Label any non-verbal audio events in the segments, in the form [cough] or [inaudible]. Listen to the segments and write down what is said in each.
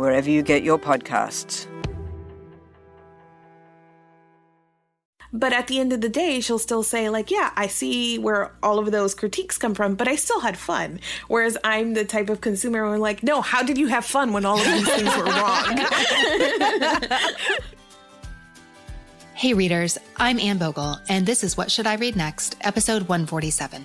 wherever you get your podcasts. But at the end of the day, she'll still say, like, yeah, I see where all of those critiques come from, but I still had fun. Whereas I'm the type of consumer where I'm like, no, how did you have fun when all of these things were wrong? [laughs] hey, readers, I'm Anne Bogel, and this is What Should I Read Next, episode 147.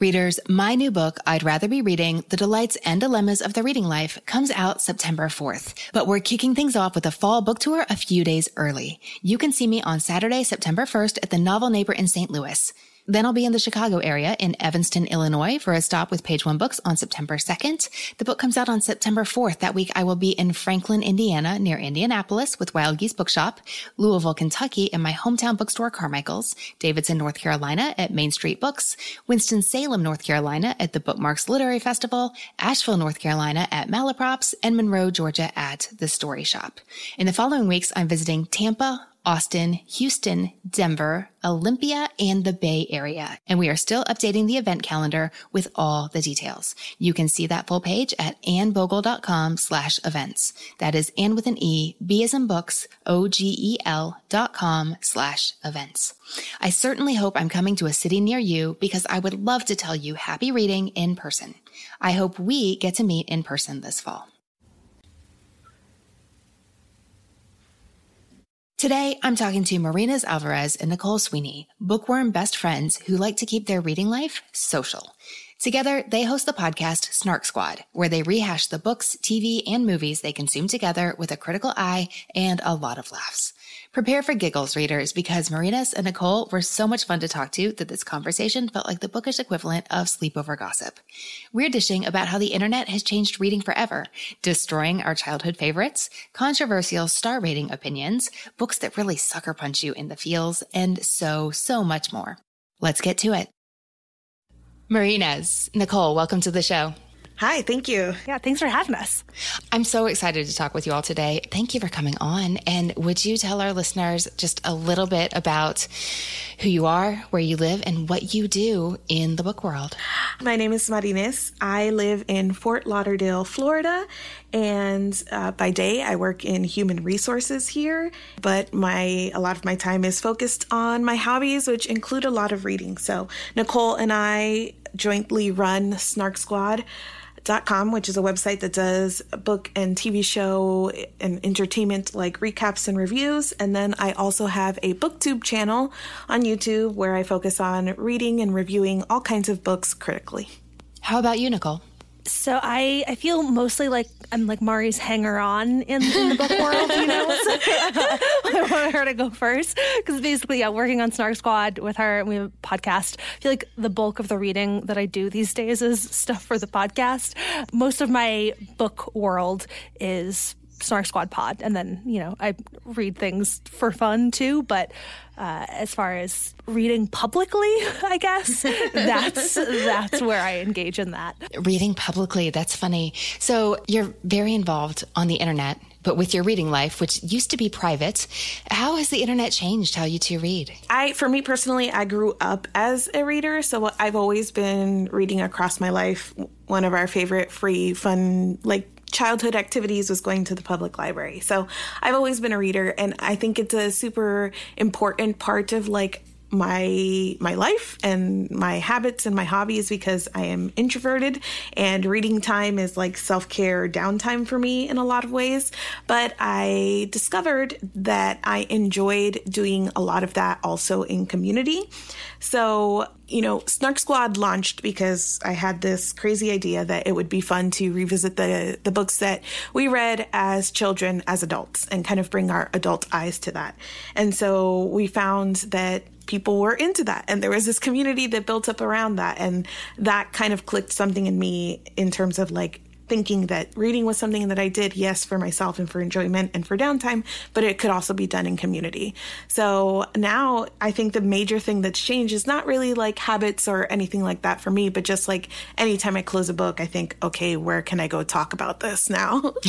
Readers, my new book, I'd Rather Be Reading The Delights and Dilemmas of the Reading Life, comes out September 4th. But we're kicking things off with a fall book tour a few days early. You can see me on Saturday, September 1st at the Novel Neighbor in St. Louis. Then I'll be in the Chicago area in Evanston, Illinois for a stop with Page One Books on September 2nd. The book comes out on September 4th. That week I will be in Franklin, Indiana near Indianapolis with Wild Geese Bookshop, Louisville, Kentucky in my hometown bookstore Carmichael's, Davidson, North Carolina at Main Street Books, Winston-Salem, North Carolina at the Bookmarks Literary Festival, Asheville, North Carolina at Malaprops, and Monroe, Georgia at The Story Shop. In the following weeks, I'm visiting Tampa, Austin, Houston, Denver, Olympia, and the Bay Area. And we are still updating the event calendar with all the details. You can see that full page at annebogel.com slash events. That is Anne with an E, B as in books, O-G-E-L dot com slash events. I certainly hope I'm coming to a city near you because I would love to tell you happy reading in person. I hope we get to meet in person this fall. Today, I'm talking to Marines Alvarez and Nicole Sweeney, bookworm best friends who like to keep their reading life social. Together, they host the podcast Snark Squad, where they rehash the books, TV, and movies they consume together with a critical eye and a lot of laughs. Prepare for giggles, readers, because Marines and Nicole were so much fun to talk to that this conversation felt like the bookish equivalent of sleepover gossip. We're dishing about how the internet has changed reading forever, destroying our childhood favorites, controversial star rating opinions, books that really sucker punch you in the feels, and so, so much more. Let's get to it. Marines, Nicole, welcome to the show. Hi, thank you. Yeah, thanks for having us. I'm so excited to talk with you all today. Thank you for coming on. And would you tell our listeners just a little bit about who you are, where you live, and what you do in the book world? My name is Marines. I live in Fort Lauderdale, Florida. And uh, by day, I work in human resources here, but my a lot of my time is focused on my hobbies, which include a lot of reading. So Nicole and I jointly run Snark Squad com, which is a website that does book and TV show and entertainment like recaps and reviews. And then I also have a booktube channel on YouTube where I focus on reading and reviewing all kinds of books critically. How about you, Nicole? So I, I feel mostly like I'm like Mari's hanger on in, in the book world, you know. So [laughs] I want her to go first because basically, yeah, working on Snark Squad with her, and we have a podcast. I feel like the bulk of the reading that I do these days is stuff for the podcast. Most of my book world is Snark Squad pod, and then you know I read things for fun too. But uh, as far as reading publicly, [laughs] I guess [laughs] that's that's where I engage in that. Reading publicly, that's funny. So you're very involved on the internet But with your reading life, which used to be private, how has the internet changed how you two read? I, for me personally, I grew up as a reader, so I've always been reading across my life. One of our favorite free, fun, like childhood activities was going to the public library. So I've always been a reader and I think it's a super important part of like my my life and my habits and my hobbies because I am introverted and reading time is like self-care downtime for me in a lot of ways. But I discovered that I enjoyed doing a lot of that also in community. So you know Snark Squad launched because I had this crazy idea that it would be fun to revisit the the books that we read as children as adults and kind of bring our adult eyes to that. And so we found that people were into that. And there was this community that built up around that. And that kind of clicked something in me in terms of like thinking that reading was something that I did, yes, for myself and for enjoyment and for downtime, but it could also be done in community. So now I think the major thing that's changed is not really like habits or anything like that for me, but just like anytime I close a book, I think, okay, where can I go talk about this now? [laughs]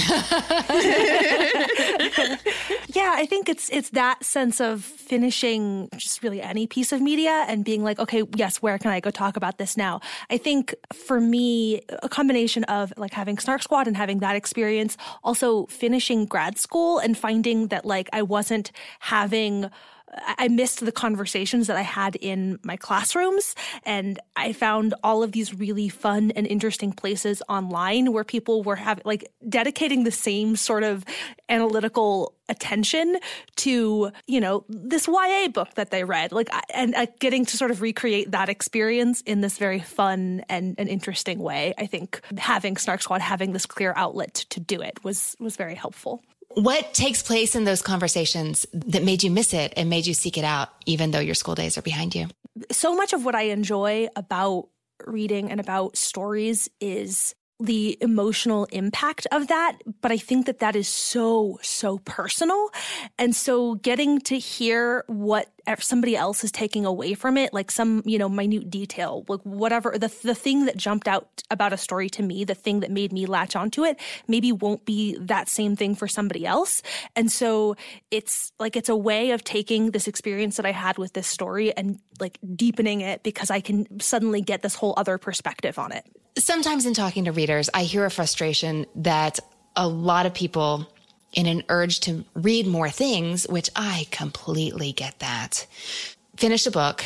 yeah, I think it's it's that sense of finishing just really any piece of media and being like, okay, yes, where can I go talk about this now? I think for me, a combination of like having having Snark Squad and having that experience, also finishing grad school and finding that like I wasn't having I missed the conversations that I had in my classrooms. And I found all of these really fun and interesting places online where people were having like dedicating the same sort of analytical attention to, you know, this YA book that they read. Like, and uh, getting to sort of recreate that experience in this very fun and, and interesting way. I think having Snark Squad, having this clear outlet to do it was, was very helpful. What takes place in those conversations that made you miss it and made you seek it out, even though your school days are behind you? So much of what I enjoy about reading and about stories is the emotional impact of that. But I think that that is so, so personal. And so getting to hear what somebody else is taking away from it, like some, you know, minute detail, like whatever, the, the thing that jumped out about a story to me, the thing that made me latch onto it, maybe won't be that same thing for somebody else. And so it's like, it's a way of taking this experience that I had with this story and like deepening it because I can suddenly get this whole other perspective on it. Sometimes in talking to readers, I hear a frustration that a lot of people in an urge to read more things, which I completely get that. Finish a book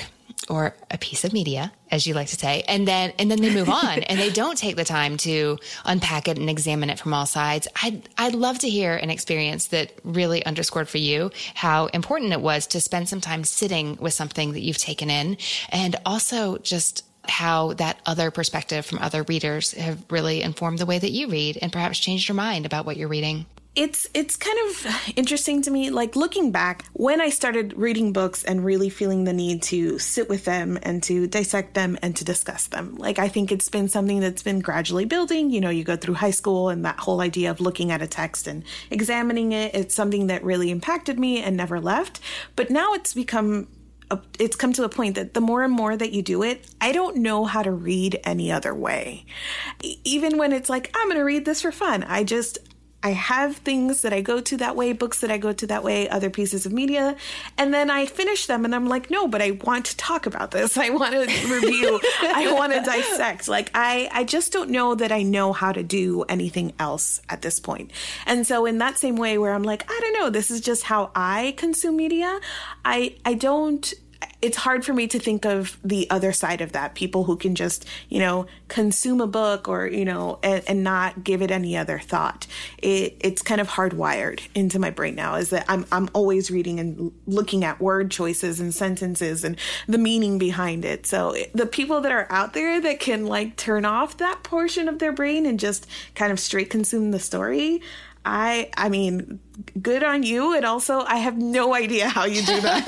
or a piece of media, as you like to say, and then and then they move [laughs] on and they don't take the time to unpack it and examine it from all sides. I'd I'd love to hear an experience that really underscored for you how important it was to spend some time sitting with something that you've taken in and also just how that other perspective from other readers have really informed the way that you read and perhaps changed your mind about what you're reading. It's it's kind of interesting to me like looking back when i started reading books and really feeling the need to sit with them and to dissect them and to discuss them. Like i think it's been something that's been gradually building. You know you go through high school and that whole idea of looking at a text and examining it it's something that really impacted me and never left. But now it's become it's come to a point that the more and more that you do it, I don't know how to read any other way. Even when it's like, I'm going to read this for fun, I just, I have things that I go to that way, books that I go to that way, other pieces of media, and then I finish them and I'm like, no, but I want to talk about this. [laughs] I want to review. I want to dissect. Like I I just don't know that I know how to do anything else at this point. And so in that same way where I'm like, I don't know, this is just how I consume media, I I don't it's hard for me to think of the other side of that. People who can just you know consume a book or you know and, and, not give it any other thought. It, it's kind of hardwired into my brain now is that I'm, I'm always reading and looking at word choices and sentences and the meaning behind it. So the people that are out there that can like turn off that portion of their brain and just kind of straight consume the story I I mean, good on you. And also, I have no idea how you do that.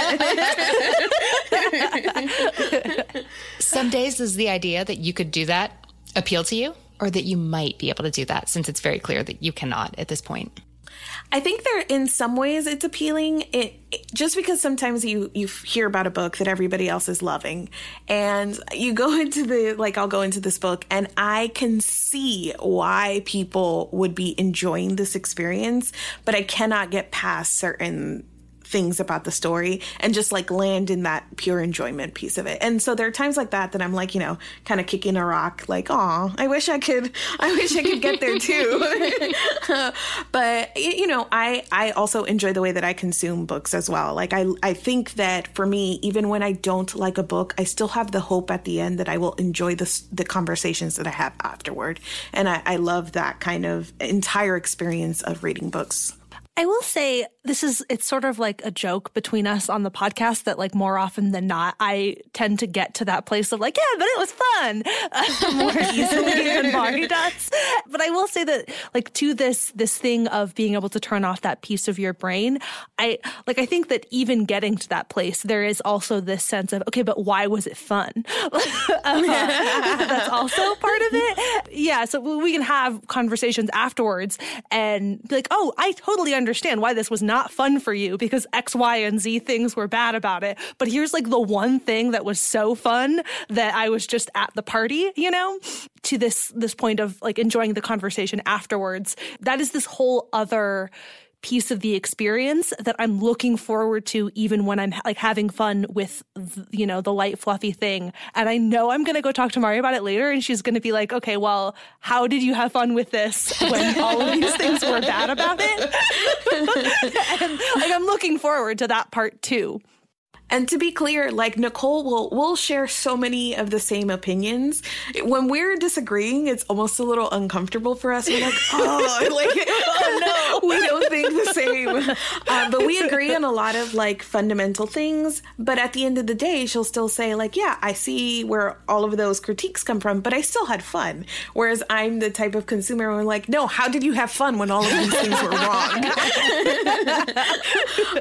[laughs] Some days is the idea that you could do that appeal to you, or that you might be able to do that, since it's very clear that you cannot at this point. I think there, in some ways, it's appealing. It, it, just because sometimes you you hear about a book that everybody else is loving, and you go [laughs] into the like I'll go into this book, and I can see why people would be enjoying this experience, but I cannot get past certain things about the story and just like land in that pure enjoyment piece of it. And so there are times like that that I'm like, you know, kind of kicking a rock, like, oh, I wish I could, I wish I could get there too. [laughs] but you know, I I also enjoy the way that I consume books as well. Like I I think that for me, even when I don't like a book, I still have the hope at the end that I will enjoy the the conversations that I have afterward. And I, I love that kind of entire experience of reading books. I will say this is it's sort of like a joke between us on the podcast that like more often than not I tend to get to that place of like yeah but it was fun uh, [laughs] more easily than Mari [laughs] does. But I will say that like to this this thing of being able to turn off that piece of your brain, I like I think that even getting to that place there is also this sense of okay but why was it fun? [laughs] uh, that's also part of it. Yeah, so we can have conversations afterwards and be like oh I totally understand understand why this was not fun for you because X, Y, and Z things were bad about it. But here's like the one thing that was so fun that I was just at the party, you know, to this this point of like enjoying the conversation afterwards. That is this whole other piece of the experience that I'm looking forward to even when I'm like having fun with you know the light fluffy thing. And I know I'm going to go talk to Mari about it later and she's going to be like okay well how did you have fun with this when all of these things were bad about it? [laughs] And like I'm looking forward to that part too and to be clear, like Nicole will will share so many of the same opinions. When we're disagreeing, it's almost a little uncomfortable for us. We're like, oh, [laughs] like, oh no, [laughs] we don't think the same. Um, but we agree on a lot of like fundamental things. But at the end of the day, she'll still say like, yeah, I see where all of those critiques come from, but I still had fun. Whereas I'm the type of consumer where I'm like, no, how did you have fun when all of these things were wrong?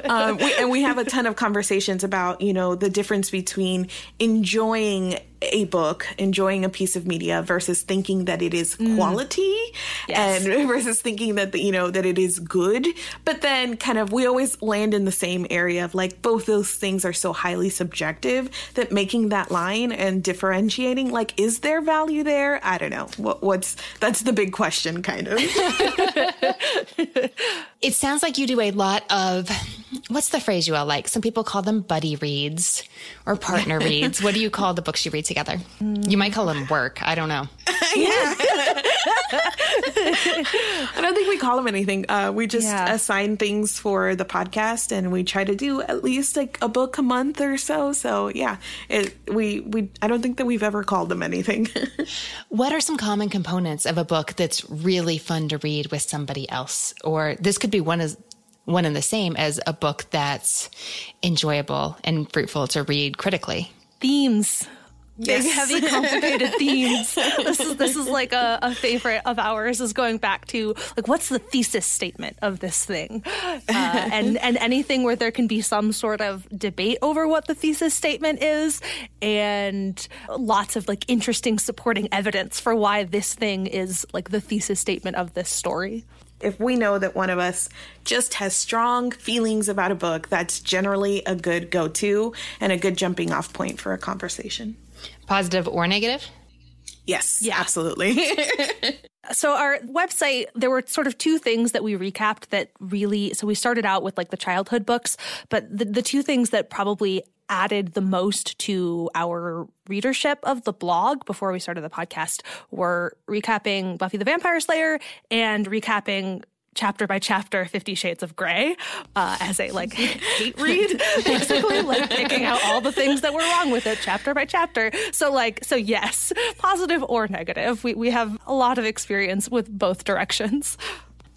[laughs] um, we, and we have a ton of conversations about about, you know, the difference between enjoying a book, enjoying a piece of media versus thinking that it is mm. quality mm. yes. and [laughs] versus thinking that, the, you know, that it is good. But then kind of we always land in the same area of like both those things are so highly subjective that making that line and differentiating, like, is there value there? I don't know. What, what's that's the big question, kind of. [laughs] it sounds like you do a lot of what's the phrase you all like? Some people call them buddy reads or partner [laughs] reads. What do you call the books you read together? You might call them work. I don't know. [laughs] yeah. I don't think we call them anything. Uh, we just yeah. assign things for the podcast, and we try to do at least like a book a month or so. So yeah, it, we we I don't think that we've ever called them anything. [laughs] what are some common components of a book that's really fun to read with somebody else? Or this could be one of one and the same as a book that's enjoyable and fruitful to read critically. Themes. Big, yes. heavy, complicated themes. [laughs] This is this is like a, a, favorite of ours. Is going back to like what's the thesis statement of this thing, [laughs] uh, and and anything where there can be some sort of debate over what the thesis statement is, and lots of like interesting supporting evidence for why this thing is like the thesis statement of this story if we know that one of us just has strong feelings about a book, that's generally a good go to and a good jumping off point for a conversation. Positive or negative? Yes, yeah. absolutely. [laughs] so our website there were sort of two things that we recapped that really so we started out with like the childhood books but the, the two things that probably added the most to our readership of the blog before we started the podcast were recapping Buffy the Vampire Slayer and recapping chapter by chapter Fifty Shades of Grey uh, as a like [laughs] hate read, [laughs] basically like picking out all the things that were wrong with it chapter by chapter. So like so yes, positive or negative. We we have a lot of experience with both directions.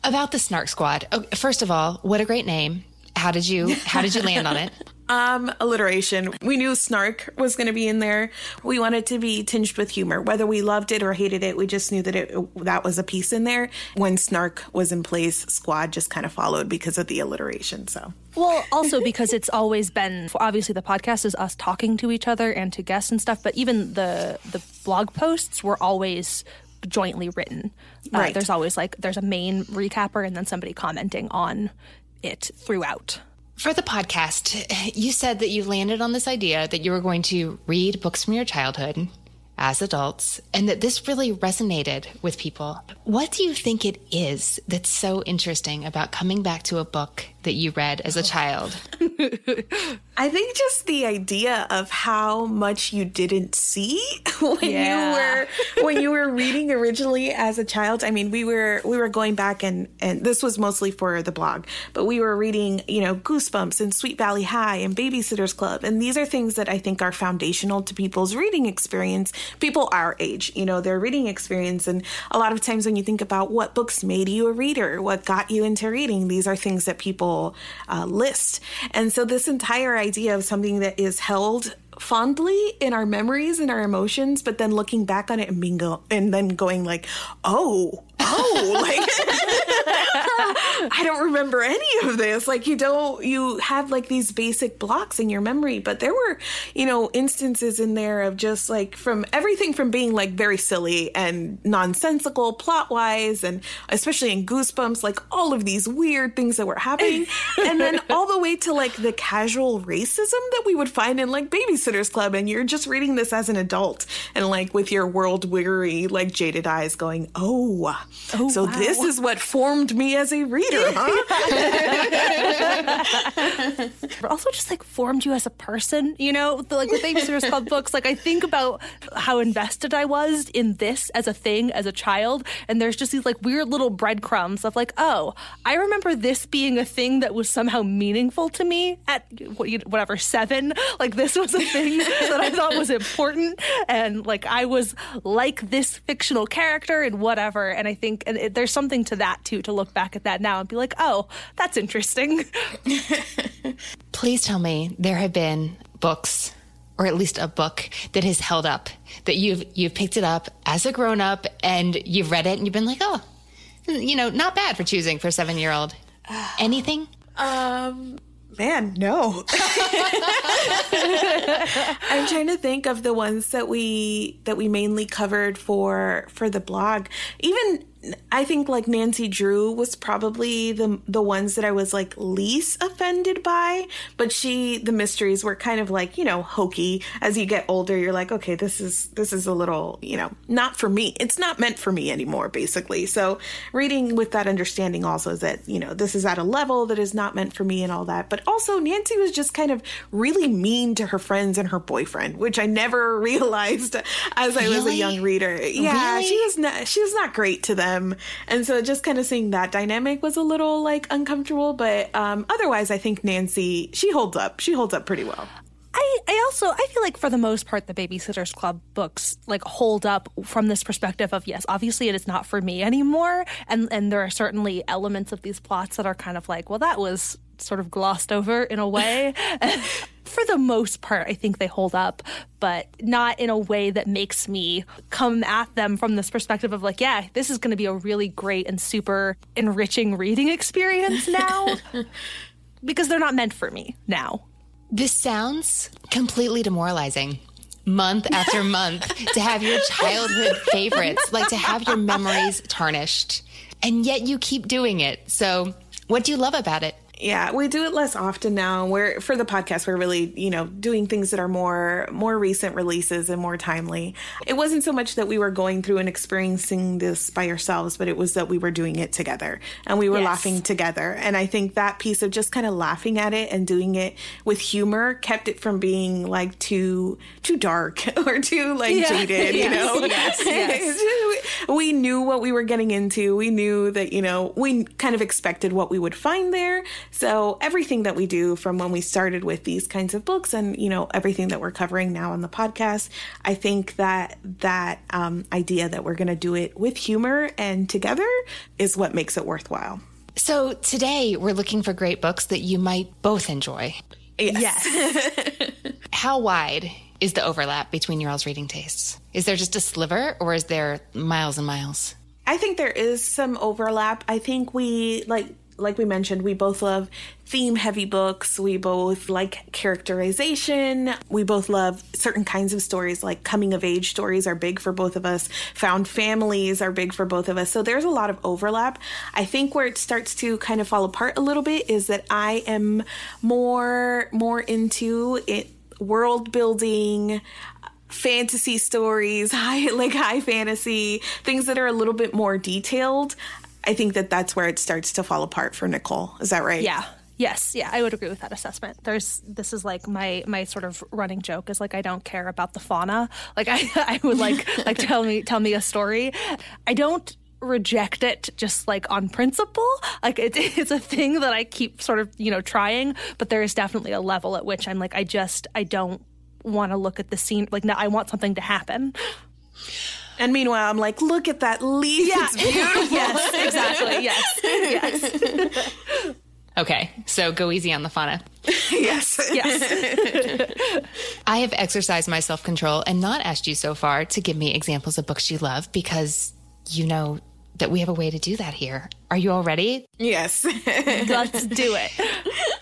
About the Snark Squad. First of all, what a great name. How did you how did you land on it? [laughs] Um, alliteration. We knew snark was going to be in there. We wanted to be tinged with humor. Whether we loved it or hated it, we just knew that it that was a piece in there. When snark was in place, squad just kind of followed because of the alliteration. So. Well, also because it's always been obviously the podcast is us talking to each other and to guests and stuff, but even the the blog posts were always jointly written. Uh, Right. There's always like there's a main recapper and then somebody commenting on it throughout. For the podcast, you said that you landed on this idea that you were going to read books from your childhood as adults and that this really resonated with people. What do you think it is that's so interesting about coming back to a book that you read as a oh. child? [laughs] I think just the idea of how much you didn't see [laughs] when Yeah. you were when you were reading originally as a child. I mean, we were we were going back and and this was mostly for the blog, but we were reading, you know, Goosebumps and Sweet Valley High and Babysitter's Club, and these are things that I think are foundational to people's reading experience. People our age, you know, their reading experience, and a lot of times when you think about what books made you a reader, what got you into reading, these are things that people uh, list, and so this entire idea of something that is held fondly in our memories and our emotions, but then looking back on it and being go and then going like, oh, oh, [laughs] like [laughs] I don't remember any of this. Like you don't you have like these basic blocks in your memory, but there were, you know, instances in there of just like from everything from being like very silly and nonsensical plot wise and especially in Goosebumps, like all of these weird things that were happening. [laughs] and then all the way to like the casual racism that we would find in like Babysitter's Club and you're just reading this as an adult and like with your world weary, like jaded eyes going, Oh, oh so this is what formed me as a reader, [laughs] huh? also just like formed you as a person, you know, the, like the Babysitter's Club books. Like I think about how invested I was in this as a thing as a child, and there's just these like weird little breadcrumbs of like, oh, I remember this being a thing that was somehow meaningful to me at whatever seven. Like this was a thing that I thought was important, and like I was like this fictional character and whatever. And I think and it, there's something to that too to look back at that now and be like, oh, that's interesting. [laughs] Please tell me there have been books or at least a book that has held up that you've you've picked it up as a grown up and you've read it and you've been like, "Oh, you know, not bad for choosing for a 7-year-old." [sighs] Anything? Um, man, no. [laughs] I'm trying to think of the ones that we that we mainly covered for for the blog. Even I think like Nancy Drew was probably the the ones that I was like least offended by, but she the mysteries were kind of like, you know, hokey. As you get older, you're like, okay, this is this is a little, you know, not for me. It's not meant for me anymore basically. So, reading with that understanding also is that, you know, this is at a level that is not meant for me and all that. But also Nancy was just kind of really mean to her friends and her boyfriend, which I never [laughs] realized as I was a young reader. Yeah, Really? she was not she was not great to them. And so just kind of seeing that dynamic was a little like uncomfortable, but um otherwise I think Nancy she holds up. She holds up pretty well. I, I also I feel like for the most part the Babysitters Club books like hold up from this perspective of yes obviously it is not for me anymore and and there are certainly elements of these plots that are kind of like well that was sort of glossed over in a way [laughs] for the most part I think they hold up but not in a way that makes me come at them from this perspective of like yeah this is going to be a really great and super enriching reading experience [laughs] now because they're not meant for me now This sounds completely demoralizing. Month after [laughs] month to have your childhood favorites, like to have your memories tarnished. And yet you keep doing it. So, what do you love about it? Yeah, we do it less often now. We're for the podcast. We're really, you know, doing things that are more more recent releases and more timely. It wasn't so much that we were going through and experiencing this by ourselves, but it was that we were doing it together and we were Yes. laughing together. And I think that piece of just kind of laughing at it and doing it with humor kept it from being like too too dark [laughs] or too like Yeah. jaded. You know, yes, [laughs] yes. we knew what we were getting into. We knew that, you know, we kind of expected what we would find there. So everything that we do from when we started with these kinds of books and, you know, everything that we're covering now on the podcast, I think that that um, idea that we're going to do it with humor and together is what makes it worthwhile. So, today we're looking for great books that you might both enjoy. Yes. [laughs] How wide is the overlap between your all's reading tastes? Is there just a sliver or is there miles and miles? I think there is some overlap. I think we like like we mentioned, we both love theme heavy books. We both like characterization. We both love certain kinds of stories, like coming of age stories are big for both of us. Found families are big for both of us. So there's a lot of overlap. I think where it starts to kind of fall apart a little bit is that I am more more into it world building fantasy stories, [laughs] high like high fantasy, things that are a little bit more detailed. I think that that's where it starts to fall apart for Nicole. Is that right? Yeah. Yes, yeah, I would agree with that assessment. There's this is like my my sort of running joke is like I don't care about the fauna. Like I [laughs] I would like like tell me tell me a story. I don't reject it just like on principle. Like it, [laughs] it's a thing that I keep sort of, you know, trying, but there is definitely a level at which I'm like I just I don't want to look at the scene like now I want something to happen. And meanwhile, I'm like, look at that leaf. Yeah. It's beautiful. [laughs] yes, exactly. Yes. Yes. [laughs] Okay, so go easy on the fauna. [laughs] yes. Yes. I have exercised my self control and not asked you so far to give me examples of books you love because you know that we have a way to do that here. Are you all ready? Yes. Let's do it.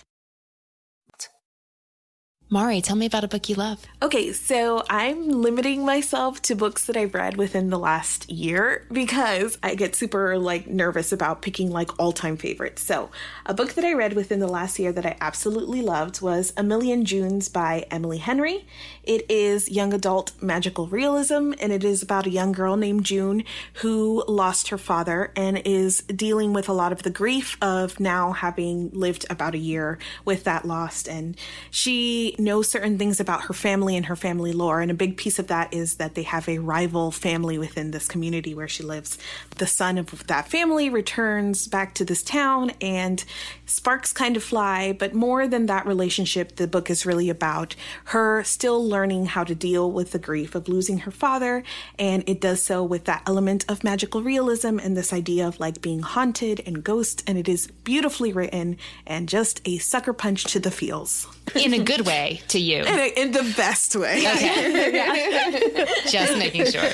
Mari, tell me about a book you love. Okay, so I'm limiting myself to books that I've read within the last year because I get super like nervous about picking like all-time favorites. So, a book that I read within the last year that I absolutely loved was A Million Junes by Emily Henry. It is young adult magical realism and it is about a young girl named June who lost her father and is dealing with a lot of the grief of now having lived about a year with that loss and she know certain things about her family and her family lore. And a big piece of that is that they have a rival family within this community where she lives. The son of that family returns back to this town and sparks kind of fly. But more than that relationship, the book is really about her still learning how to deal with the grief of losing her father. And it does so with that element of magical realism and this idea of like being haunted and ghost. And it is beautifully written and just a sucker punch to the feels. In a good way to you. In, a, in the best way. [laughs] Okay. [laughs] Just making sure.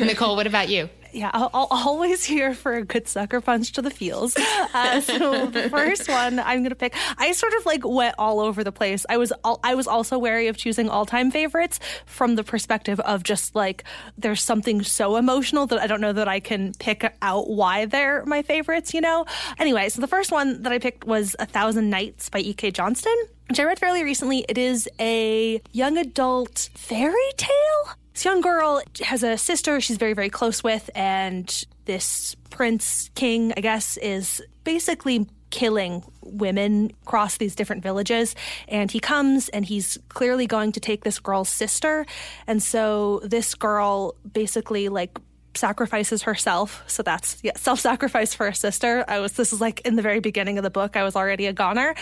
Nicole, what about you? yeah, I'll, I'll, always here for a good sucker punch to the feels. Uh, so the first one I'm gonna pick, I sort of like went all over the place. I was all, I was also wary of choosing all time favorites from the perspective of just like there's something so emotional that I don't know that I can pick out why they're my favorites. You know. Anyway, so the first one that I picked was A Thousand Nights by E.K. Johnston which I read fairly recently. It is a young adult fairy tale. This young girl has a sister she's very, very close with, and this prince king, I guess, is basically killing women across these different villages. And he comes and he's clearly going to take this girl's sister. And so this girl basically like sacrifices herself. So that's yeah, self-sacrifice for a sister. I was this is like in the very beginning of the book. I was already a goner,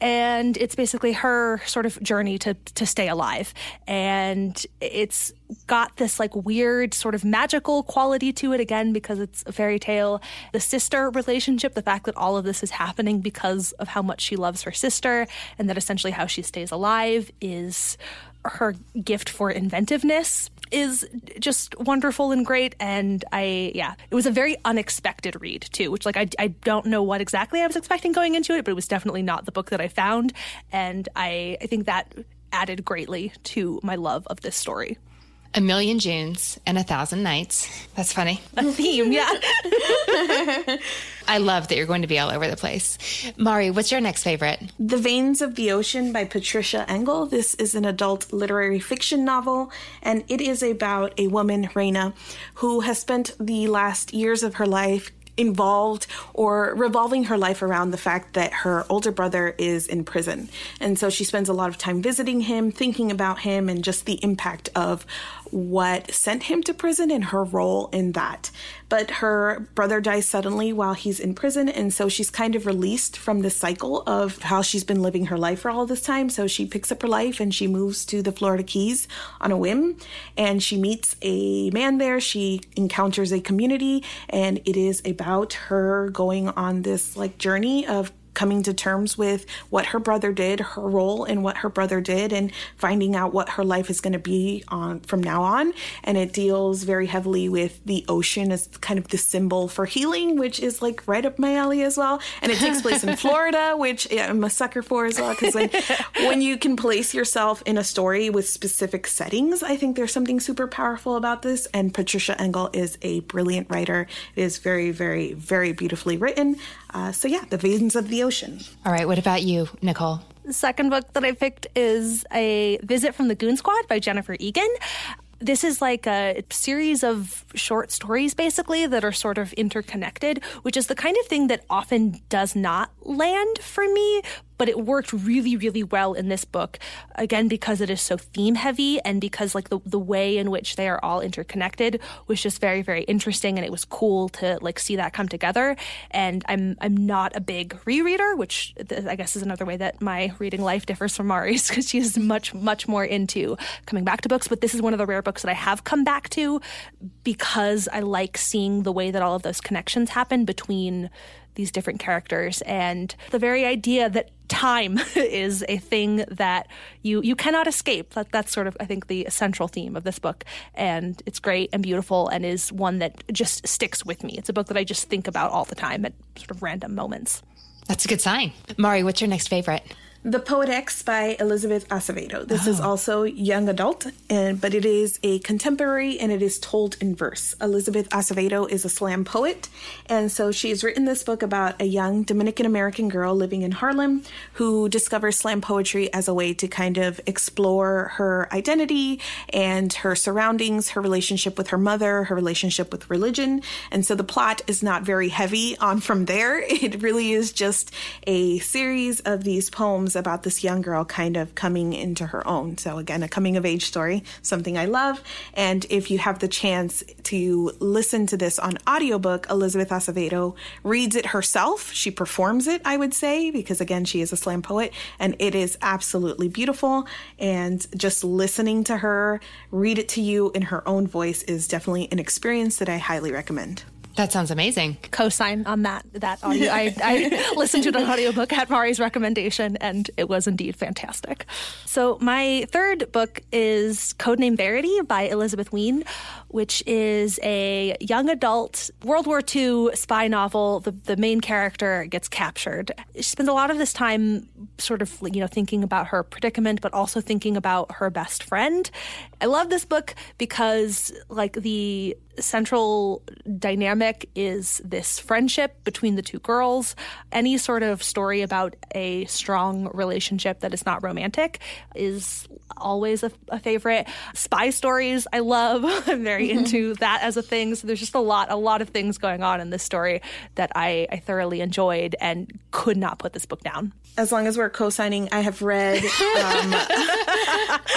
and it's basically her sort of journey to to stay alive. And it's got this like weird sort of magical quality to it again because it's a fairy tale. The sister relationship, the fact that all of this is happening because of how much she loves her sister and that essentially how she stays alive is her gift for inventiveness is just wonderful and great. And I, yeah, it was a very unexpected read too, which like I, I don't know what exactly I was expecting going into it, but it was definitely not the book that I found. And I, I think that added greatly to my love of this story. A Million Junes and a Thousand Nights. That's funny. A theme, yeah. [laughs] I love that you're going to be all over the place. Mari, what's your next favorite? The Veins of the Ocean by Patricia Engel. This is an adult literary fiction novel, and it is about a woman, Reina, who has spent the last years of her life involved or revolving her life around the fact that her older brother is in prison. And so she spends a lot of time visiting him, thinking about him, and just the impact of what sent him to prison and her role in that. But her brother dies suddenly while he's in prison, and so she's kind of released from the cycle of how she's been living her life for all this time. So she picks up her life and she moves to the Florida Keys on a whim, and she meets a man there. She encounters a community, and it is about her going on this like journey of coming to terms with what her brother did, her role in what her brother did, and finding out what her life is going to be on from now on. And it deals very heavily with the ocean as kind of the symbol for healing, which is like right up my alley as well. And it takes place in [laughs] Florida, which I'm a sucker for as well. Because when, when you can place yourself in a story with specific settings, I think there's something super powerful about this. And Patricia Engel is a brilliant writer. It is very, very, very beautifully written. Uh, so yeah, The Veins of the Ocean. All right, what about you, Nicole? The second book that I picked is A Visit from the Goon Squad by Jennifer Egan this is like a series of short stories basically that are sort of interconnected, which is the kind of thing that often does not land for me, but it worked really, really well in this book. Again, because it is so theme heavy and because like the, the way in which they are all interconnected was just very, very interesting and it was cool to like see that come together. And I'm I'm not a big rereader, which I guess is another way that my reading life differs from Mari's [laughs] because she is much, much more into coming back to books. But this is one of the rare books that I have come back to because I like seeing the way that all of those connections happen between these different characters and the very idea that time [laughs] is a thing that you you cannot escape. That that's sort of i think the central theme of this book. And it's great and beautiful and is one that just sticks with me. It's a book that i just think about all the time at sort of random moments. That's a good sign. Mari what's your next favorite the Poet X by Elizabeth Acevedo. This oh. is also young adult, and but it is a contemporary and it is told in verse. Elizabeth Acevedo is a slam poet, and so she has written this book about a young Dominican American girl living in Harlem who discovers slam poetry as a way to kind of explore her identity and her surroundings, her relationship with her mother, her relationship with religion. And so the plot is not very heavy on from there. [laughs] It really is just a series of these poems about this young girl kind of coming into her own. So, again, a coming of age story, something I love. And if you have the chance to listen to this on audiobook, Elizabeth Acevedo reads it herself. She performs it, I would say, because again, she is a slam poet, and it is absolutely beautiful. And just listening to her read it to you in her own voice is definitely an experience that I highly recommend. That sounds amazing. Co-sign on that that audio. I, I [laughs] listened to the audiobook at Mari's recommendation, and it was indeed fantastic. So my third book is Codename Verity by Elizabeth Wein, which is a young adult World War II spy novel. The the main character gets captured. She spends a lot of this time sort of you know thinking about her predicament, but also thinking about her best friend. I love this book because like the central dynamic is this friendship between the two girls. Any sort of story about a strong relationship that is not romantic is always a, a favorite. Spy stories, I love. [laughs] I'm very [laughs] into that as a thing. So there's just a lot, a lot of things going on in this story that I, I thoroughly enjoyed and could not put this book down. As long as we're co-signing, I have read. Um, [laughs]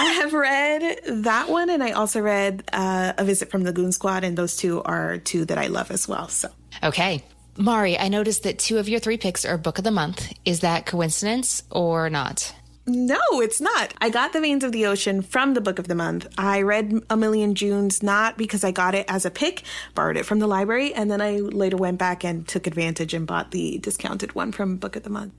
I have read that one, and I also read uh, A Visit from the Goon Squad, and those two are two that I love as well. So okay, Mari, I noticed that two of your three picks are book of the month. Is that coincidence or not? No, it's not. I got The Veins of the Ocean from the Book of the Month. I read A Million Junes not because I got it as a pick, borrowed it from the library, and then I later went back and took advantage and bought the discounted one from Book of the Month.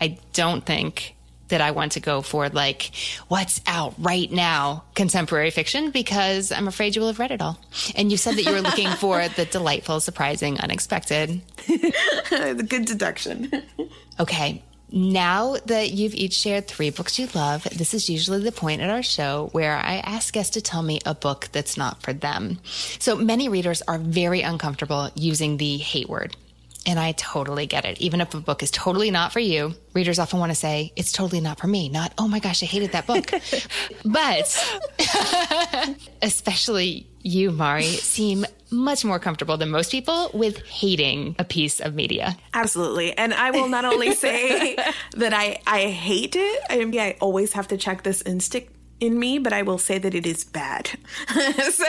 I don't think that I want to go for like what's out right now contemporary fiction because I'm afraid you will have read it all. And you said that you were looking [laughs] for the delightful, surprising, unexpected. [laughs] the good deduction. okay. Now that you've each shared three books you love, this is usually the point at our show where I ask guests to tell me a book that's not for them. So many readers are very uncomfortable using the hate word. And I totally get it. Even if a book is totally not for you, readers often want to say, it's totally not for me, not, oh my gosh, I hated that book. [laughs] but [laughs] especially you, Mari, seem much more comfortable than most people with hating a piece of media. Absolutely. And I will not only say [laughs] that I, I hate it, I, mean, I always have to check this instinct in me, but I will say that it is bad. [laughs] so,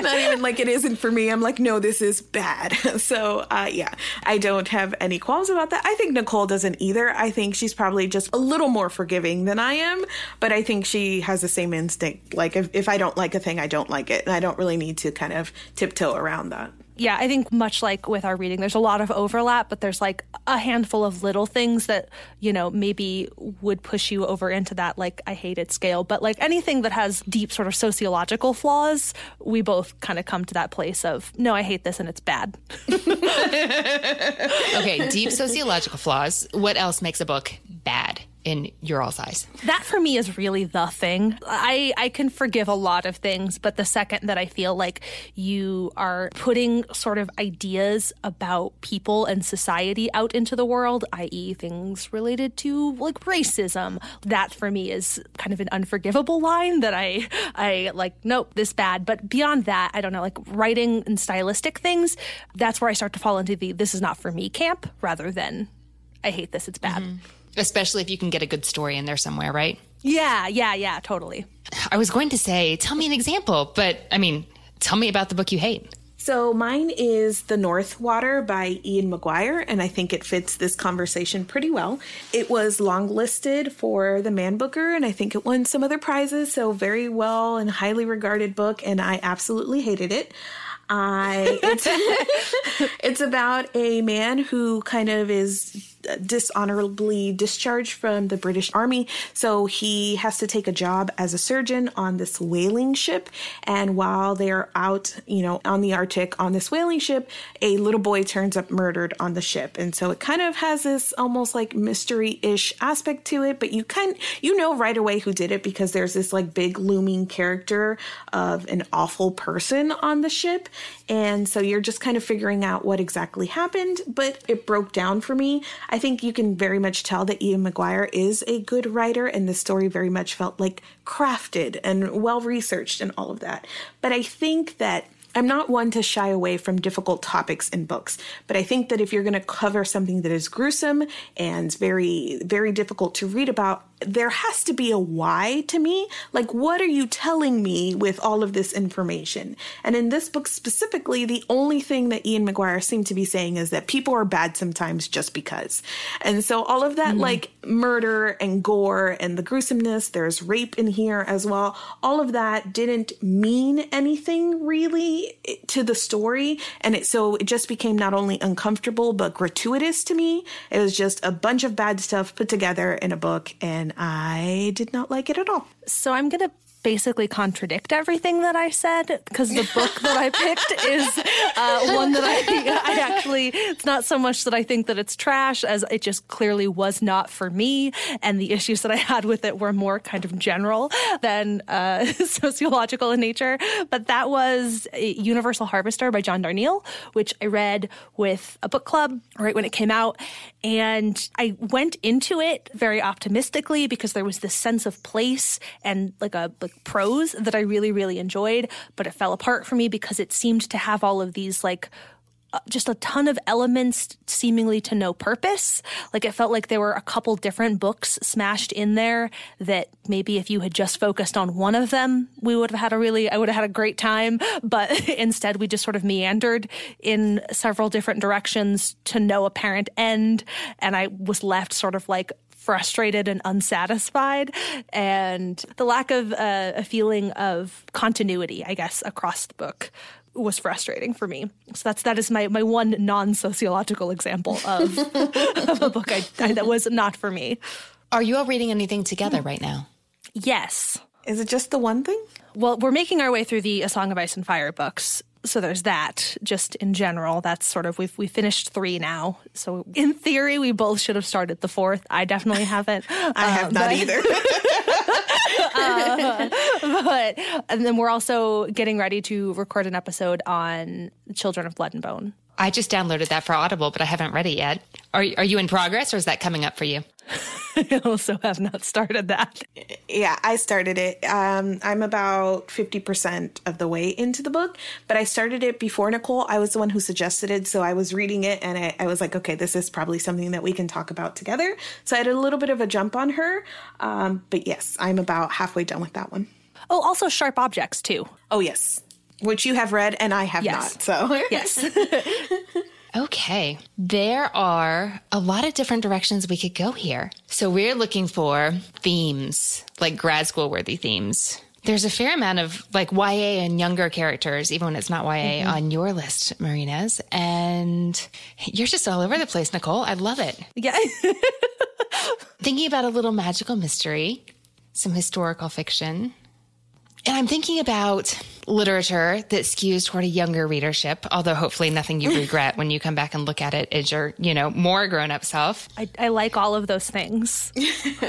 not even like it isn't for me. I'm like, no, this is bad. [laughs] so, uh, yeah, I don't have any qualms about that. I think Nicole doesn't either. I think she's probably just a little more forgiving than I am, but I think she has the same instinct. Like, if, if I don't like a thing, I don't like it. And I don't really need to kind of tiptoe around that yeah, I think much like with our reading, there's a lot of overlap, but there's like a handful of little things that, you know, maybe would push you over into that, like, I hate it scale. But like anything that has deep sort of sociological flaws, we both kind of come to that place of, no, I hate this and it's bad. [laughs] okay, deep sociological flaws. What else makes a book bad? In your all's eyes? That for me is really the thing. I, I can forgive a lot of things, but the second that I feel like you are putting sort of ideas about people and society out into the world, i.e., things related to like racism, that for me is kind of an unforgivable line that I I like, nope, this bad. But beyond that, I don't know, like writing and stylistic things, that's where I start to fall into the this is not for me camp rather than I hate this, it's bad. Mm-hmm. Especially if you can get a good story in there somewhere, right? Yeah, yeah, yeah, totally. I was going to say, tell me an example, but I mean, tell me about the book you hate. So mine is The North Water by Ian McGuire, and I think it fits this conversation pretty well. It was longlisted for the Man Booker, and I think it won some other prizes, so very well and highly regarded book, and I absolutely hated it. I it's, [laughs] it's about a man who kind of is dishonorably discharged from the British Army. So he has to take a job as a surgeon on this whaling ship. And while they're out, you know, on the Arctic on this whaling ship, a little boy turns up murdered on the ship. And so it kind of has this almost like mystery ish aspect to it, but you kind you know right away who did it because there's this like big looming character of an awful person on the ship. And so you're just kind of figuring out what exactly happened, but it broke down for me. I think you can very much tell that Ian McGuire is a good writer, and the story very much felt like crafted and well researched and all of that. But I think that I'm not one to shy away from difficult topics in books, but I think that if you're going to cover something that is gruesome and very, very difficult to read about, there has to be a why to me. Like, what are you telling me with all of this information? And in this book specifically, the only thing that Ian McGuire seemed to be saying is that people are bad sometimes just because. And so all of that, mm like murder and gore and the gruesomeness, there's rape in here as well, all of that didn't mean anything really to the story. And it, so it just became not only uncomfortable, but gratuitous to me. It was just a bunch of bad stuff put together in a book. And I did not like it at all. So I'm going to basically contradict everything that I said because the book that I picked is uh, one that I, [laughs] I actually, it's not so much that I think that it's trash as it just clearly was not for me. And the issues that I had with it were more kind of general than uh, [laughs] sociological in nature. But that was Universal Harvester by John Darnielle, which I read with a book club right when it came out. And I went into it very optimistically because there was this sense of place and like a like prose that I really, really enjoyed, but it fell apart for me because it seemed to have all of these like just a ton of elements seemingly to no purpose. Like it felt like there were a couple different books smashed in there that maybe if you had just focused on one of them, we would have had a really, I would have had a great time. But [laughs] instead, we just sort of meandered in several different directions to no apparent end. And I was left sort of like frustrated and unsatisfied, and the lack of uh, a feeling of continuity, I guess, across the book was frustrating for me. So that's that is my my one non sociological example of [laughs] of a book I, I, that was not for me. Are you all reading anything together right now? Yes. Is it just the one thing? Well, we're making our way through the A Song of Ice and Fire books, so there's that just in general. That's sort of we've we finished three now. So in theory we both should have started the fourth. I definitely haven't. [laughs] I have uh, not but, either. [laughs] [laughs] Uh, but and then we're also getting ready to record an episode on children of blood and bone i just downloaded that for audible but i haven't read it yet are, are you in progress or is that coming up for you [laughs] I also have not started that. Yeah, I started it. Um, I'm about 50% of the way into the book, but I started it before Nicole. I was the one who suggested it. So I was reading it and I, I was like, okay, this is probably something that we can talk about together. So I had a little bit of a jump on her. Um, but yes, I'm about halfway done with that one. Oh, also Sharp Objects, too. Oh, yes. Which you have read and I have yes. not. So, yes. [laughs] Okay. There are a lot of different directions we could go here. So we're looking for themes, like grad school worthy themes There's a fair amount of like YA and younger characters, even when it's not YA, mm-hmm. on your list, Marines. And you're just all over the place, Nicole. I love it. Yeah. [laughs] Thinking about a little magical mystery, some historical fiction. And I'm thinking about literature that skews toward a younger readership, although hopefully nothing you [laughs] regret when you come back and look at it is your, you know, more grown up self. I, I like all of those things.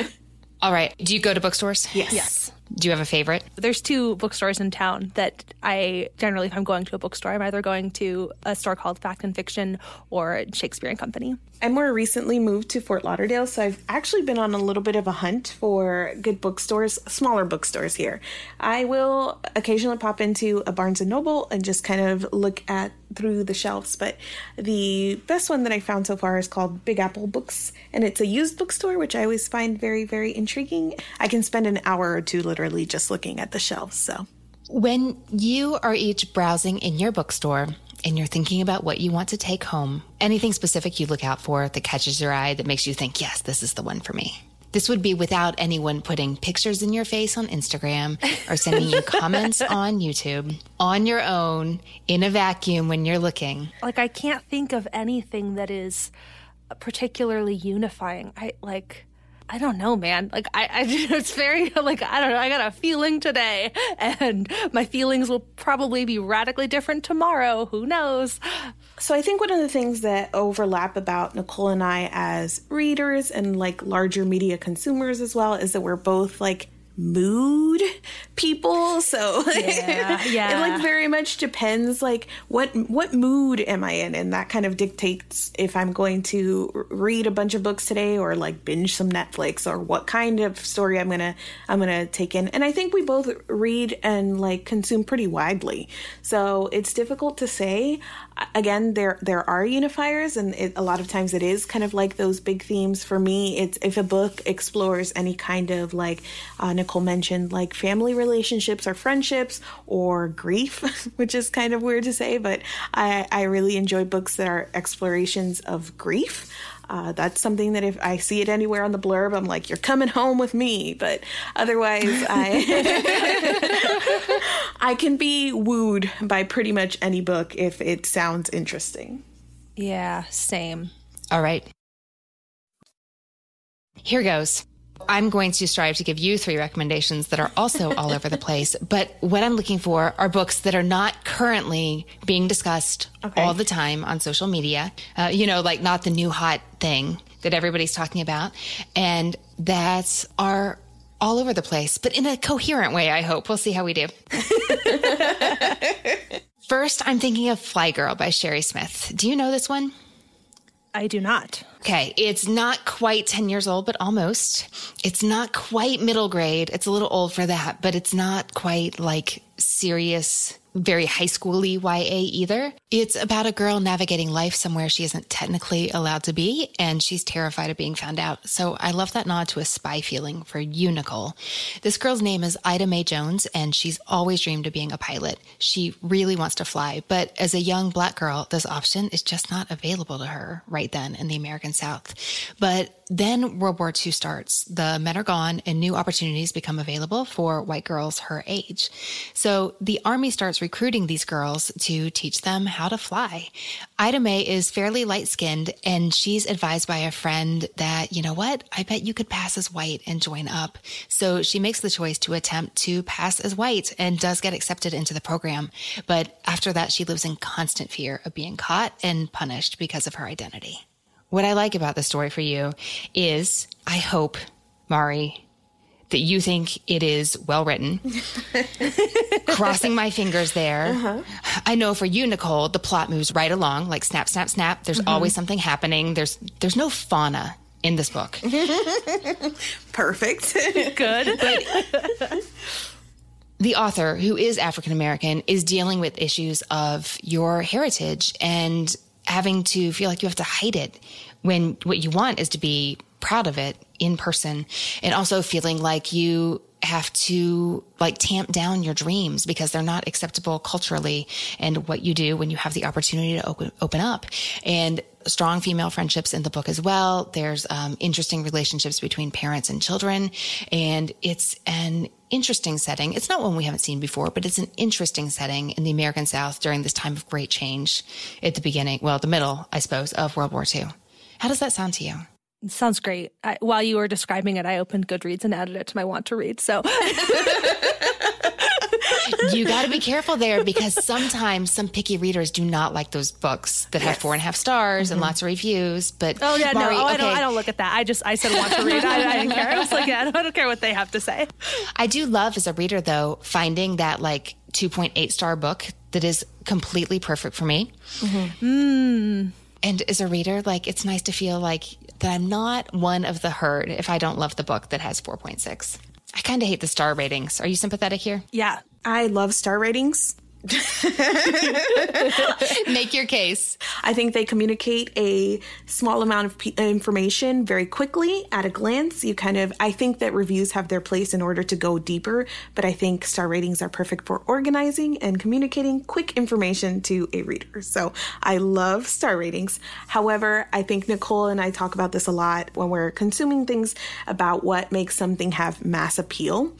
[laughs] all right. Do you go to bookstores? Yes. Yes. Do you have a favorite? There's two bookstores in town that I generally, if I'm going to a bookstore, I'm either going to a store called Fact and Fiction or Shakespeare and Company. I more recently moved to Fort Lauderdale, so I've actually been on a little bit of a hunt for good bookstores, smaller bookstores here. I will occasionally pop into a Barnes and Noble and just kind of look at through the shelves, but the best one that I found so far is called Big Apple Books, and it's a used bookstore, which I always find very, very intriguing. I can spend an hour or two literally just looking at the shelves, so. When you are each browsing in your bookstore, and you're thinking about what you want to take home, anything specific you look out for that catches your eye that makes you think, yes, this is the one for me. This would be without anyone putting pictures in your face on Instagram or sending you [laughs] comments on YouTube on your own in a vacuum when you're looking. Like, I can't think of anything that is particularly unifying. I like. I don't know, man. Like I, I [laughs] it's very like I don't know. I got a feeling today, and my feelings will probably be radically different tomorrow. Who knows? So I think one of the things that overlap about Nicole and I as readers and like larger media consumers as well is that we're both like mood people. So yeah, yeah. [laughs] it like very much depends like what what mood am i in? And that kind of dictates if i'm going to read a bunch of books today or like binge some netflix or what kind of story i'm gonna i'm gonna take in. And i think we both read and like consume pretty widely. So it's difficult to say. Again there there are unifiers and it, a lot of times it is kind of like those big themes. For me it's if a book explores any kind of like uh, nicole mentioned like family relationships or friendships or grief [laughs] which is kind of weird to say but i i really enjoy books that are explorations of grief uh, that's something that if I see it anywhere on the blurb, I'm like, you're coming home with me. But otherwise, I [laughs] I can be wooed by pretty much any book if it sounds interesting. Yeah, same. All right. Here goes. I'm going to strive to give you three recommendations that are also all over the place. But what I'm looking for are books that are not currently being discussed okay. all the time on social media. Uh, you know, like not the new hot thing that everybody's talking about, and that are all over the place, but in a coherent way, I hope. We'll see how we do. [laughs] First, I'm thinking of Fly Girl by Sherri Smith. Do you know this one? I do not. Okay, it's not quite 10 years old, but almost. It's not quite middle grade. It's a little old for that, but it's not quite like serious very high schooly YA either. It's about a girl navigating life somewhere she isn't technically allowed to be, and she's terrified of being found out. So I love that nod to a spy feeling for you, Nicole. This girl's name is Ida Mae Jones, and she's always dreamed of being a pilot. She really wants to fly, but as a young black girl, this option is just not available to her right then in the American South. But then World War II starts. The men are gone and new opportunities become available for white girls her age. So the army starts recruiting these girls to teach them how to fly. Ida Mae is fairly light skinned and she's advised by a friend that, you know what? I bet you could pass as white and join up. So she makes the choice to attempt to pass as white and does get accepted into the program. But after that, she lives in constant fear of being caught and punished because of her identity. What I like about the story for you is I hope, Mari, that you think it is well written. [laughs] Crossing my fingers there. Uh-huh. I know for you, Nicole, the plot moves right along, like snap, snap, snap. There's mm-hmm. always something happening. There's there's no fauna in this book. [laughs] Perfect. [laughs] Good. But the author, who is African American, is dealing with issues of your heritage and having to feel like you have to hide it when what you want is to be proud of it in person. And also feeling like you have to like tamp down your dreams because they're not acceptable culturally and what you do when you have the opportunity to open, open up. And strong female friendships in the book as well. There's um, interesting relationships between parents and children. And it's an interesting setting. It's not one we haven't seen before, but it's an interesting setting in the American South during this time of great change at the beginning, well, the middle, I suppose, of World War II. How does that sound to you? It sounds great. I, while you were describing it, I opened Goodreads and added it to my want to read. So [laughs] you got to be careful there because sometimes some picky readers do not like those books that have four and a half stars mm-hmm. and lots of reviews. But oh yeah, Mari, no, oh, okay. I don't. I don't look at that. I just I said want to read. I, I didn't care. I was like, yeah, I don't care what they have to say. I do love as a reader though finding that like 2.8 star book that is completely perfect for me. Mm-hmm. Mm. And as a reader, like it's nice to feel like that I'm not one of the herd if I don't love the book that has 4.6. I kind of hate the star ratings. Are you sympathetic here? Yeah. I love star ratings. [laughs] Make your case. I think they communicate a small amount of p- information very quickly at a glance. You kind of, I think that reviews have their place in order to go deeper, but I think star ratings are perfect for organizing and communicating quick information to a reader. So I love star ratings. However, I think Nicole and I talk about this a lot when we're consuming things about what makes something have mass appeal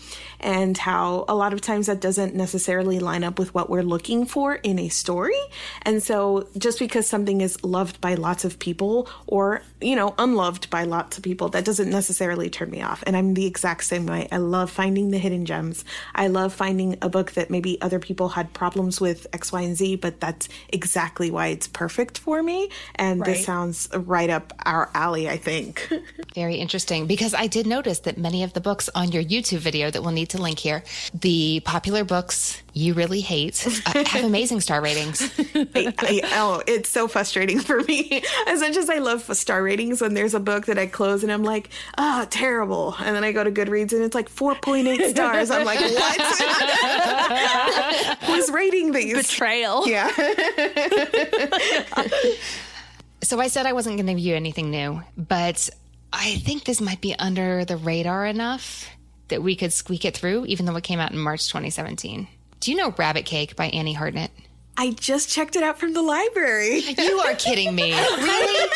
and how a lot of times that doesn't necessarily line up with what we're looking for in a story. And so just because something is loved by lots of people or, you know, unloved by lots of people, that doesn't necessarily turn me off. And I'm the exact same way. I love finding the hidden gems. I love finding a book that maybe other people had problems with X, Y, and Z, but that's exactly why it's perfect for me. And right. this sounds right up our alley, I think. [laughs] Very interesting because I did notice that many of the books on your YouTube video that we'll need to link here, the popular books you really hate uh, [laughs] have amazing star ratings. I, I, oh, it's so frustrating for me. [laughs] As much as I love star ratings, when there's a book that I close and I'm like, oh, terrible. And then I go to Goodreads and it's like 4.8 [laughs] stars. I'm like, what? [laughs] Who's rating these? Betrayal. Yeah. [laughs] so I said I wasn't going to give you anything new, but I think this might be under the radar enough that we could squeak it through, even though it came out in March 2017. Do you know Rabbit Cake by Annie Hartnett? I just checked it out from the library. You are [laughs] kidding me. Really?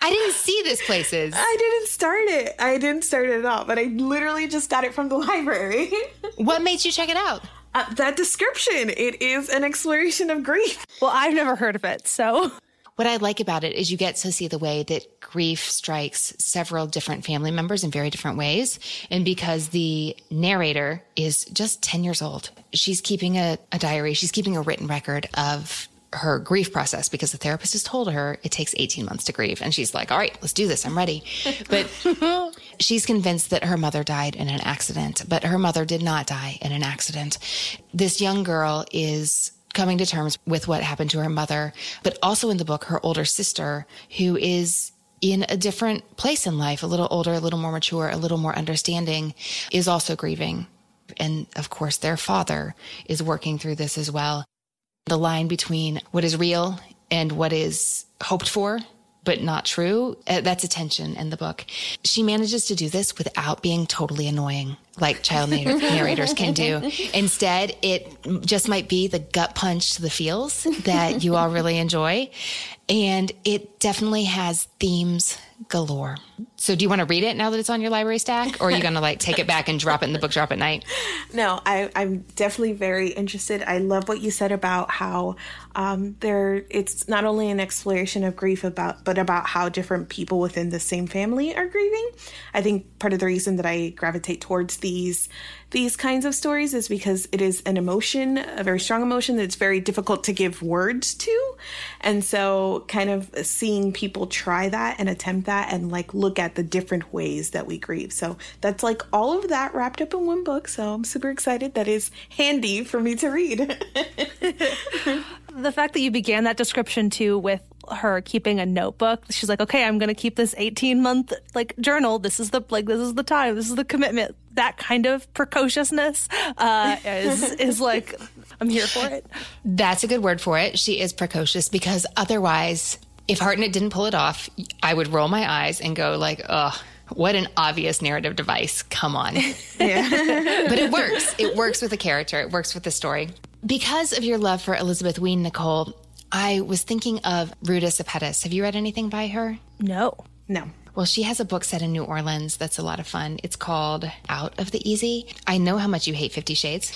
I didn't see this places. I didn't start it. I didn't start it at all, but I literally just got it from the [laughs] library. what made you check it out? Uh, that description. It is an exploration of grief. Well, I've never heard of it, so. What I like about it is you get to see the way that grief strikes several different family members in very different ways. And because the narrator is just 10 years old, she's keeping a, a diary, she's keeping a written record of her grief process because the therapist has told her it takes 18 months to grieve. And she's like, all right, let's do this. I'm ready. [laughs] But she's convinced that her mother died in an accident, but her mother did not die in an accident. This young girl is coming to terms with what happened to her mother, but also in the book, her older sister, who is in a different place in life, a little older, a little more mature, a little more understanding, is also grieving. And of course, their father is working through this as well. The line between what is real and what is hoped for but not true. Uh, that's a tension in the book. She manages to do this without being totally annoying like child [laughs] narrators can do. Instead, it just might be the gut punch to the feels that you all really enjoy. And it definitely has themes galore. So do you want to read it now that it's on your library stack or are you going to like take it back and drop it in the book drop at night? [laughs] No, I, am definitely very interested. I love what you said about how um, there it's not only an exploration of grief about but about how different people within the same family are grieving. I think part of the reason that I gravitate towards these these kinds of stories is because it is an emotion, a very strong emotion that's very difficult to give words to. And so kind of seeing people try that and attempt that and like look at the different ways that we grieve. So that's like all of that wrapped up in one book. So I'm super excited. That is handy for me to read. [laughs] the fact that you began that description too with her keeping a notebook. She's like, okay, I'm going to keep this 18 month like journal. This is the like this is the time. This is the commitment. That kind of precociousness uh, is [laughs] is like I'm here for it. That's a good word for it. She is precocious because otherwise, if Hartnett didn't pull it off, I would roll my eyes and go like, oh. What an obvious narrative device. Come on. [laughs] Yeah. [laughs] but it works. It works with the character. It works with the story. Because of your love for Elizabeth Wein, Nicole, I was thinking of Ruta Sepetys. Have you read anything by her? No. No. Well, she has a book set in New Orleans that's a lot of fun. It's called Out of the Easy. I know how much you hate Fifty Shades.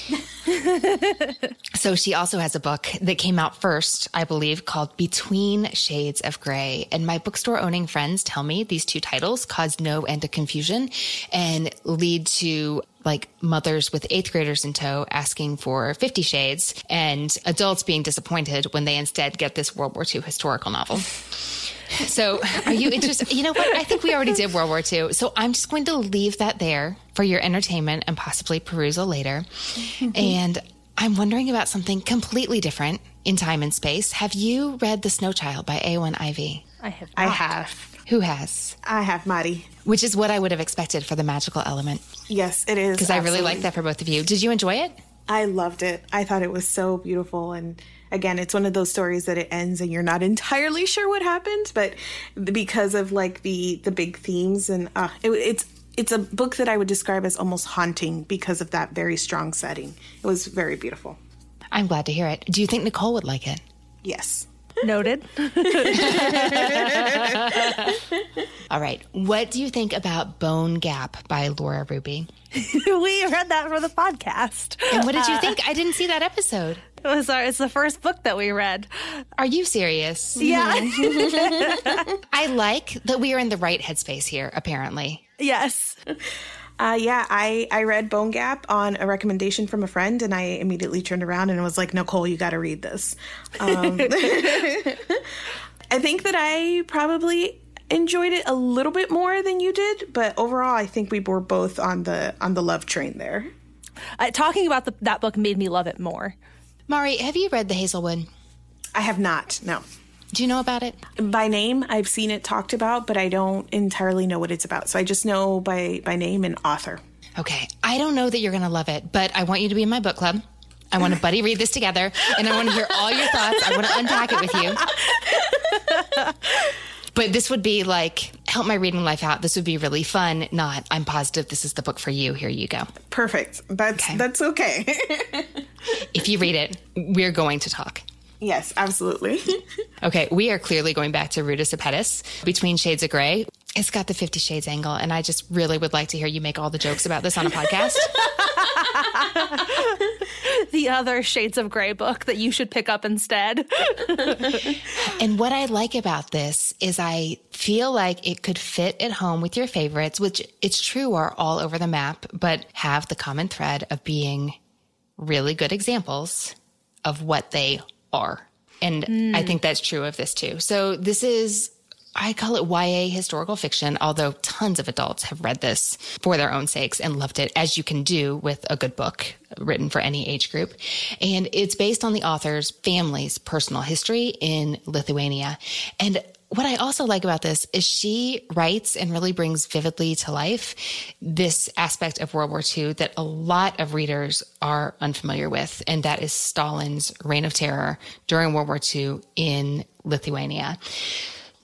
[laughs] so she also has a book that came out first, I believe, called Between Shades of Grey. And my bookstore owning friends tell me these two titles cause no end of confusion and lead to like mothers with eighth graders in tow asking for Fifty Shades and adults being disappointed when they instead get this World War II historical novel. So, are you interested? You know what? I think we already did World War II. So, I'm just going to leave that there for your entertainment and possibly perusal later. Mm-hmm. and I'm wondering about something completely different in time and space. Have you read The Snow Child by Eowyn Ivey? I have. I have. Who has? I have Mari. Which is what I would have expected for the magical element. Yes, it is. Because I really like that for both of you. Did you enjoy it? I loved it. I thought it was so beautiful. And again, it's one of those stories that it ends and you're not entirely sure what happened, but because of like the the big themes and uh, it, it's it's a book that I would describe as almost haunting because of that very strong setting. It was very beautiful. I'm glad to hear it. Do you think Nicole would like it? Yes. Noted. [laughs] All right. What do you think about Bone Gap by Laura Ruby? [laughs] we read that for the podcast. And what did you think? I didn't see that episode. It was our, it's the first book that we read. Are you serious? Yeah. [laughs] [laughs] I like that we are in the right headspace here, apparently. yes. [laughs] Uh, yeah, I, I read Bone Gap on a recommendation from a friend, and I immediately turned around and was like, Nicole, you got to read this. Um, I think that I probably enjoyed it a little bit more than you did, but overall, I think we were both on the on the love train there. Uh, talking about the, that book made me love it more. Mari, have you read The Hazelwood? I have not, no. Do you know about it? By name, I've seen it talked about, but I don't entirely know what it's about. So I just know by by name and author. Okay. I don't know that you're going to love it, but I want you to be in my book club. I want to [laughs] buddy read this together, and I want to hear all your thoughts. I want to unpack it with you. [laughs] But this would be like, help my reading life out. This would be really fun. Not, I'm positive this is the book for you. Here you go. Perfect. That's Okay. that's okay. [laughs] If you read it, we're going to talk. yes, absolutely. [laughs] Okay, we are clearly going back to Ruta Sepetys, Between Shades of Grey. It's got the Fifty Shades angle, and I just really would like to hear you make all the jokes about this on a podcast. [laughs] The other Shades of Grey book that you should pick up instead. [laughs] and what I like about this is I feel like it could fit at home with your favorites, which it's true are all over the map, but have the common thread of being really good examples of what they are. And I mm. think that's true of this too. So this is I call it YA historical fiction, although tons of adults have read this for their own sakes and loved it, as you can do with a good book written for any age group. And it's based on the author's family's personal history in Lithuania. And what I also like about this is she writes and really brings vividly to life this aspect of World War II that a lot of readers are unfamiliar with, and that is Stalin's reign of terror during World War II in Lithuania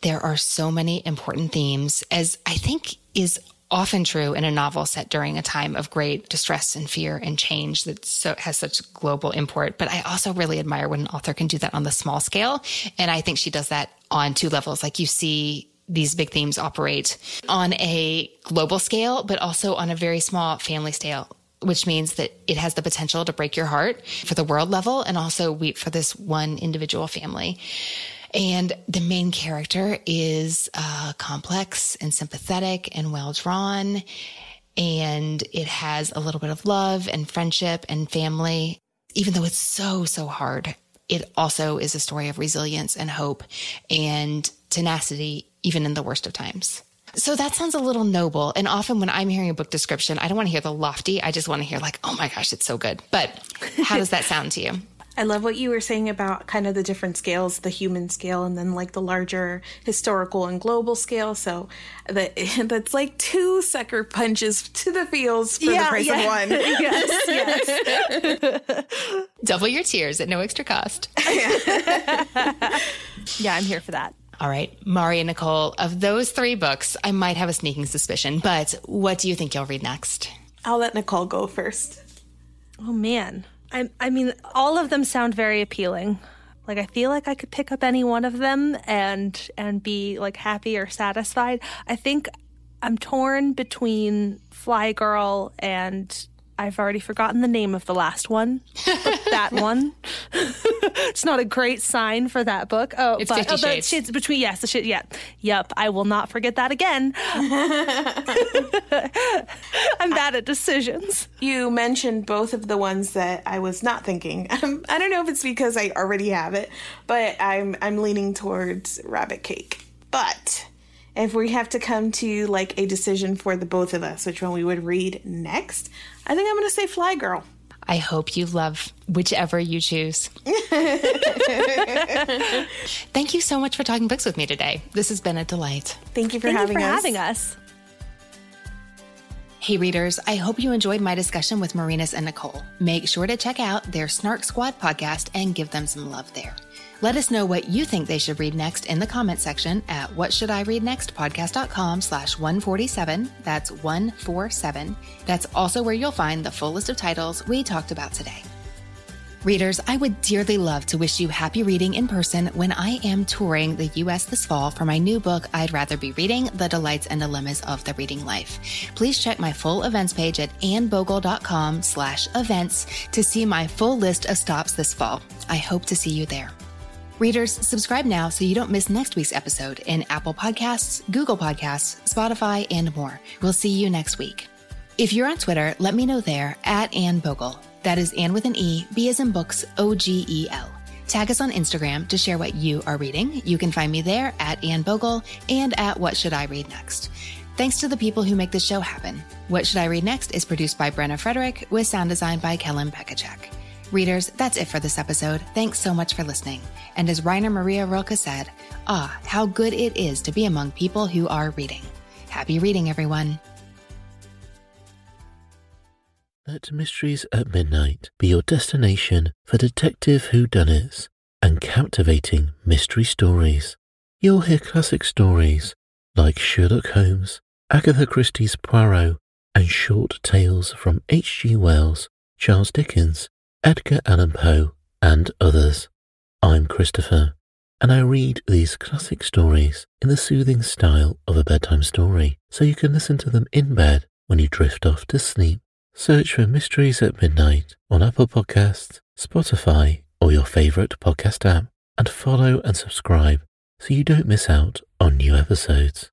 there are so many important themes, as I think is often true in a novel set during a time of great distress and fear and change that so, has such global import. But I also really admire when an author can do that on the small scale. And I think she does that on two levels. Like you see these big themes operate on a global scale, but also on a very small family scale which means that it has the potential to break your heart for the world level and also weep for this one individual family. And the main character is uh, complex and sympathetic and well drawn. And it has a little bit of love and friendship and family. Even though it's so, so hard, it also is a story of resilience and hope and tenacity, even in the worst of times. So that sounds a little noble. And often when I'm hearing a book description, I don't want to hear the lofty. I just want to hear, like, oh my gosh, it's so good. But how does that sound to you? I love what you were saying about kind of the different scales, the human scale, and then like the larger historical and global scale. So that [laughs] that's like two sucker punches to the feels for the price of one. [laughs] yes, [laughs] yes. Double your tears at no extra cost. Yeah, I'm here for that. All right, Mari and Nicole, of those three books, I might have a sneaking suspicion, but what do you think you'll read next? I'll let Nicole go first. Oh man. I I mean all of them sound very appealing. Like I feel like I could pick up any one of them and and be like happy or satisfied. I think I'm torn between Fly Girl and I've already forgotten the name of the last one. [laughs] that one. [laughs] it's not a great sign for that book. Oh, it's but Fifty oh, the Shades. shades between yes, the shit. Yeah, yep. I will not forget that again. [laughs] I'm bad at decisions. You mentioned both of the ones that I was not thinking. Um, I don't know if it's because I already have it, but I'm I'm leaning towards Rabbit Cake. But if we have to come to like a decision for the both of us, which one we would read next, I think I'm going to say Fly Girl. I hope you love whichever you choose. [laughs] Thank you so much for talking books with me today. This has been a delight. Thank you for Thank having you for us. having us. Hey, readers, I hope you enjoyed my discussion with Marines and Nicole. Make sure to check out their Snark Squad podcast and give them some love there. Let us know what you think they should read next in the comment section at what should I read next podcast.com slash 147. That's 147. That's also where you'll find the full list of titles we talked about today. Readers, I would dearly love to wish you happy reading in person when I am touring the US this fall for my new book, I'd Rather Be Reading The Delights and Dilemmas of the Reading Life. Please check my full events page at annebogel.com slash events to see my full list of stops this fall. I hope to see you there. Readers, subscribe now so you don't miss next week's episode in Apple Podcasts, Google Podcasts, Spotify, and more. We'll see you next week. If you're on Twitter, let me know there at Anne Bogel. That is Anne with an E, B as in books, O G E L. Tag us on Instagram to share what you are reading. You can find me there at Anne Bogel and at What Should I Read Next. Thanks to the people who make this show happen. What Should I Read Next is produced by Brenna Frederick with sound design by Kellen Pekacek. Readers, that's it for this episode. Thanks so much for listening. And as Rainer Maria Rilke said, ah, how good it is to be among people who are reading. Happy reading, everyone. Let Mysteries at Midnight be your destination for detective whodunits and captivating mystery stories. You'll hear classic stories like Sherlock Holmes, Agatha Christie's Poirot, and short tales from H.G. Wells, Charles Dickens, Edgar Allan Poe, and others. I'm Christopher, and I read these classic stories in the soothing style of a bedtime story, so you can listen to them in bed when you drift off to sleep. Search for Mysteries at Midnight on Apple Podcasts, Spotify, or your favorite podcast app, and follow and subscribe so you don't miss out on new episodes.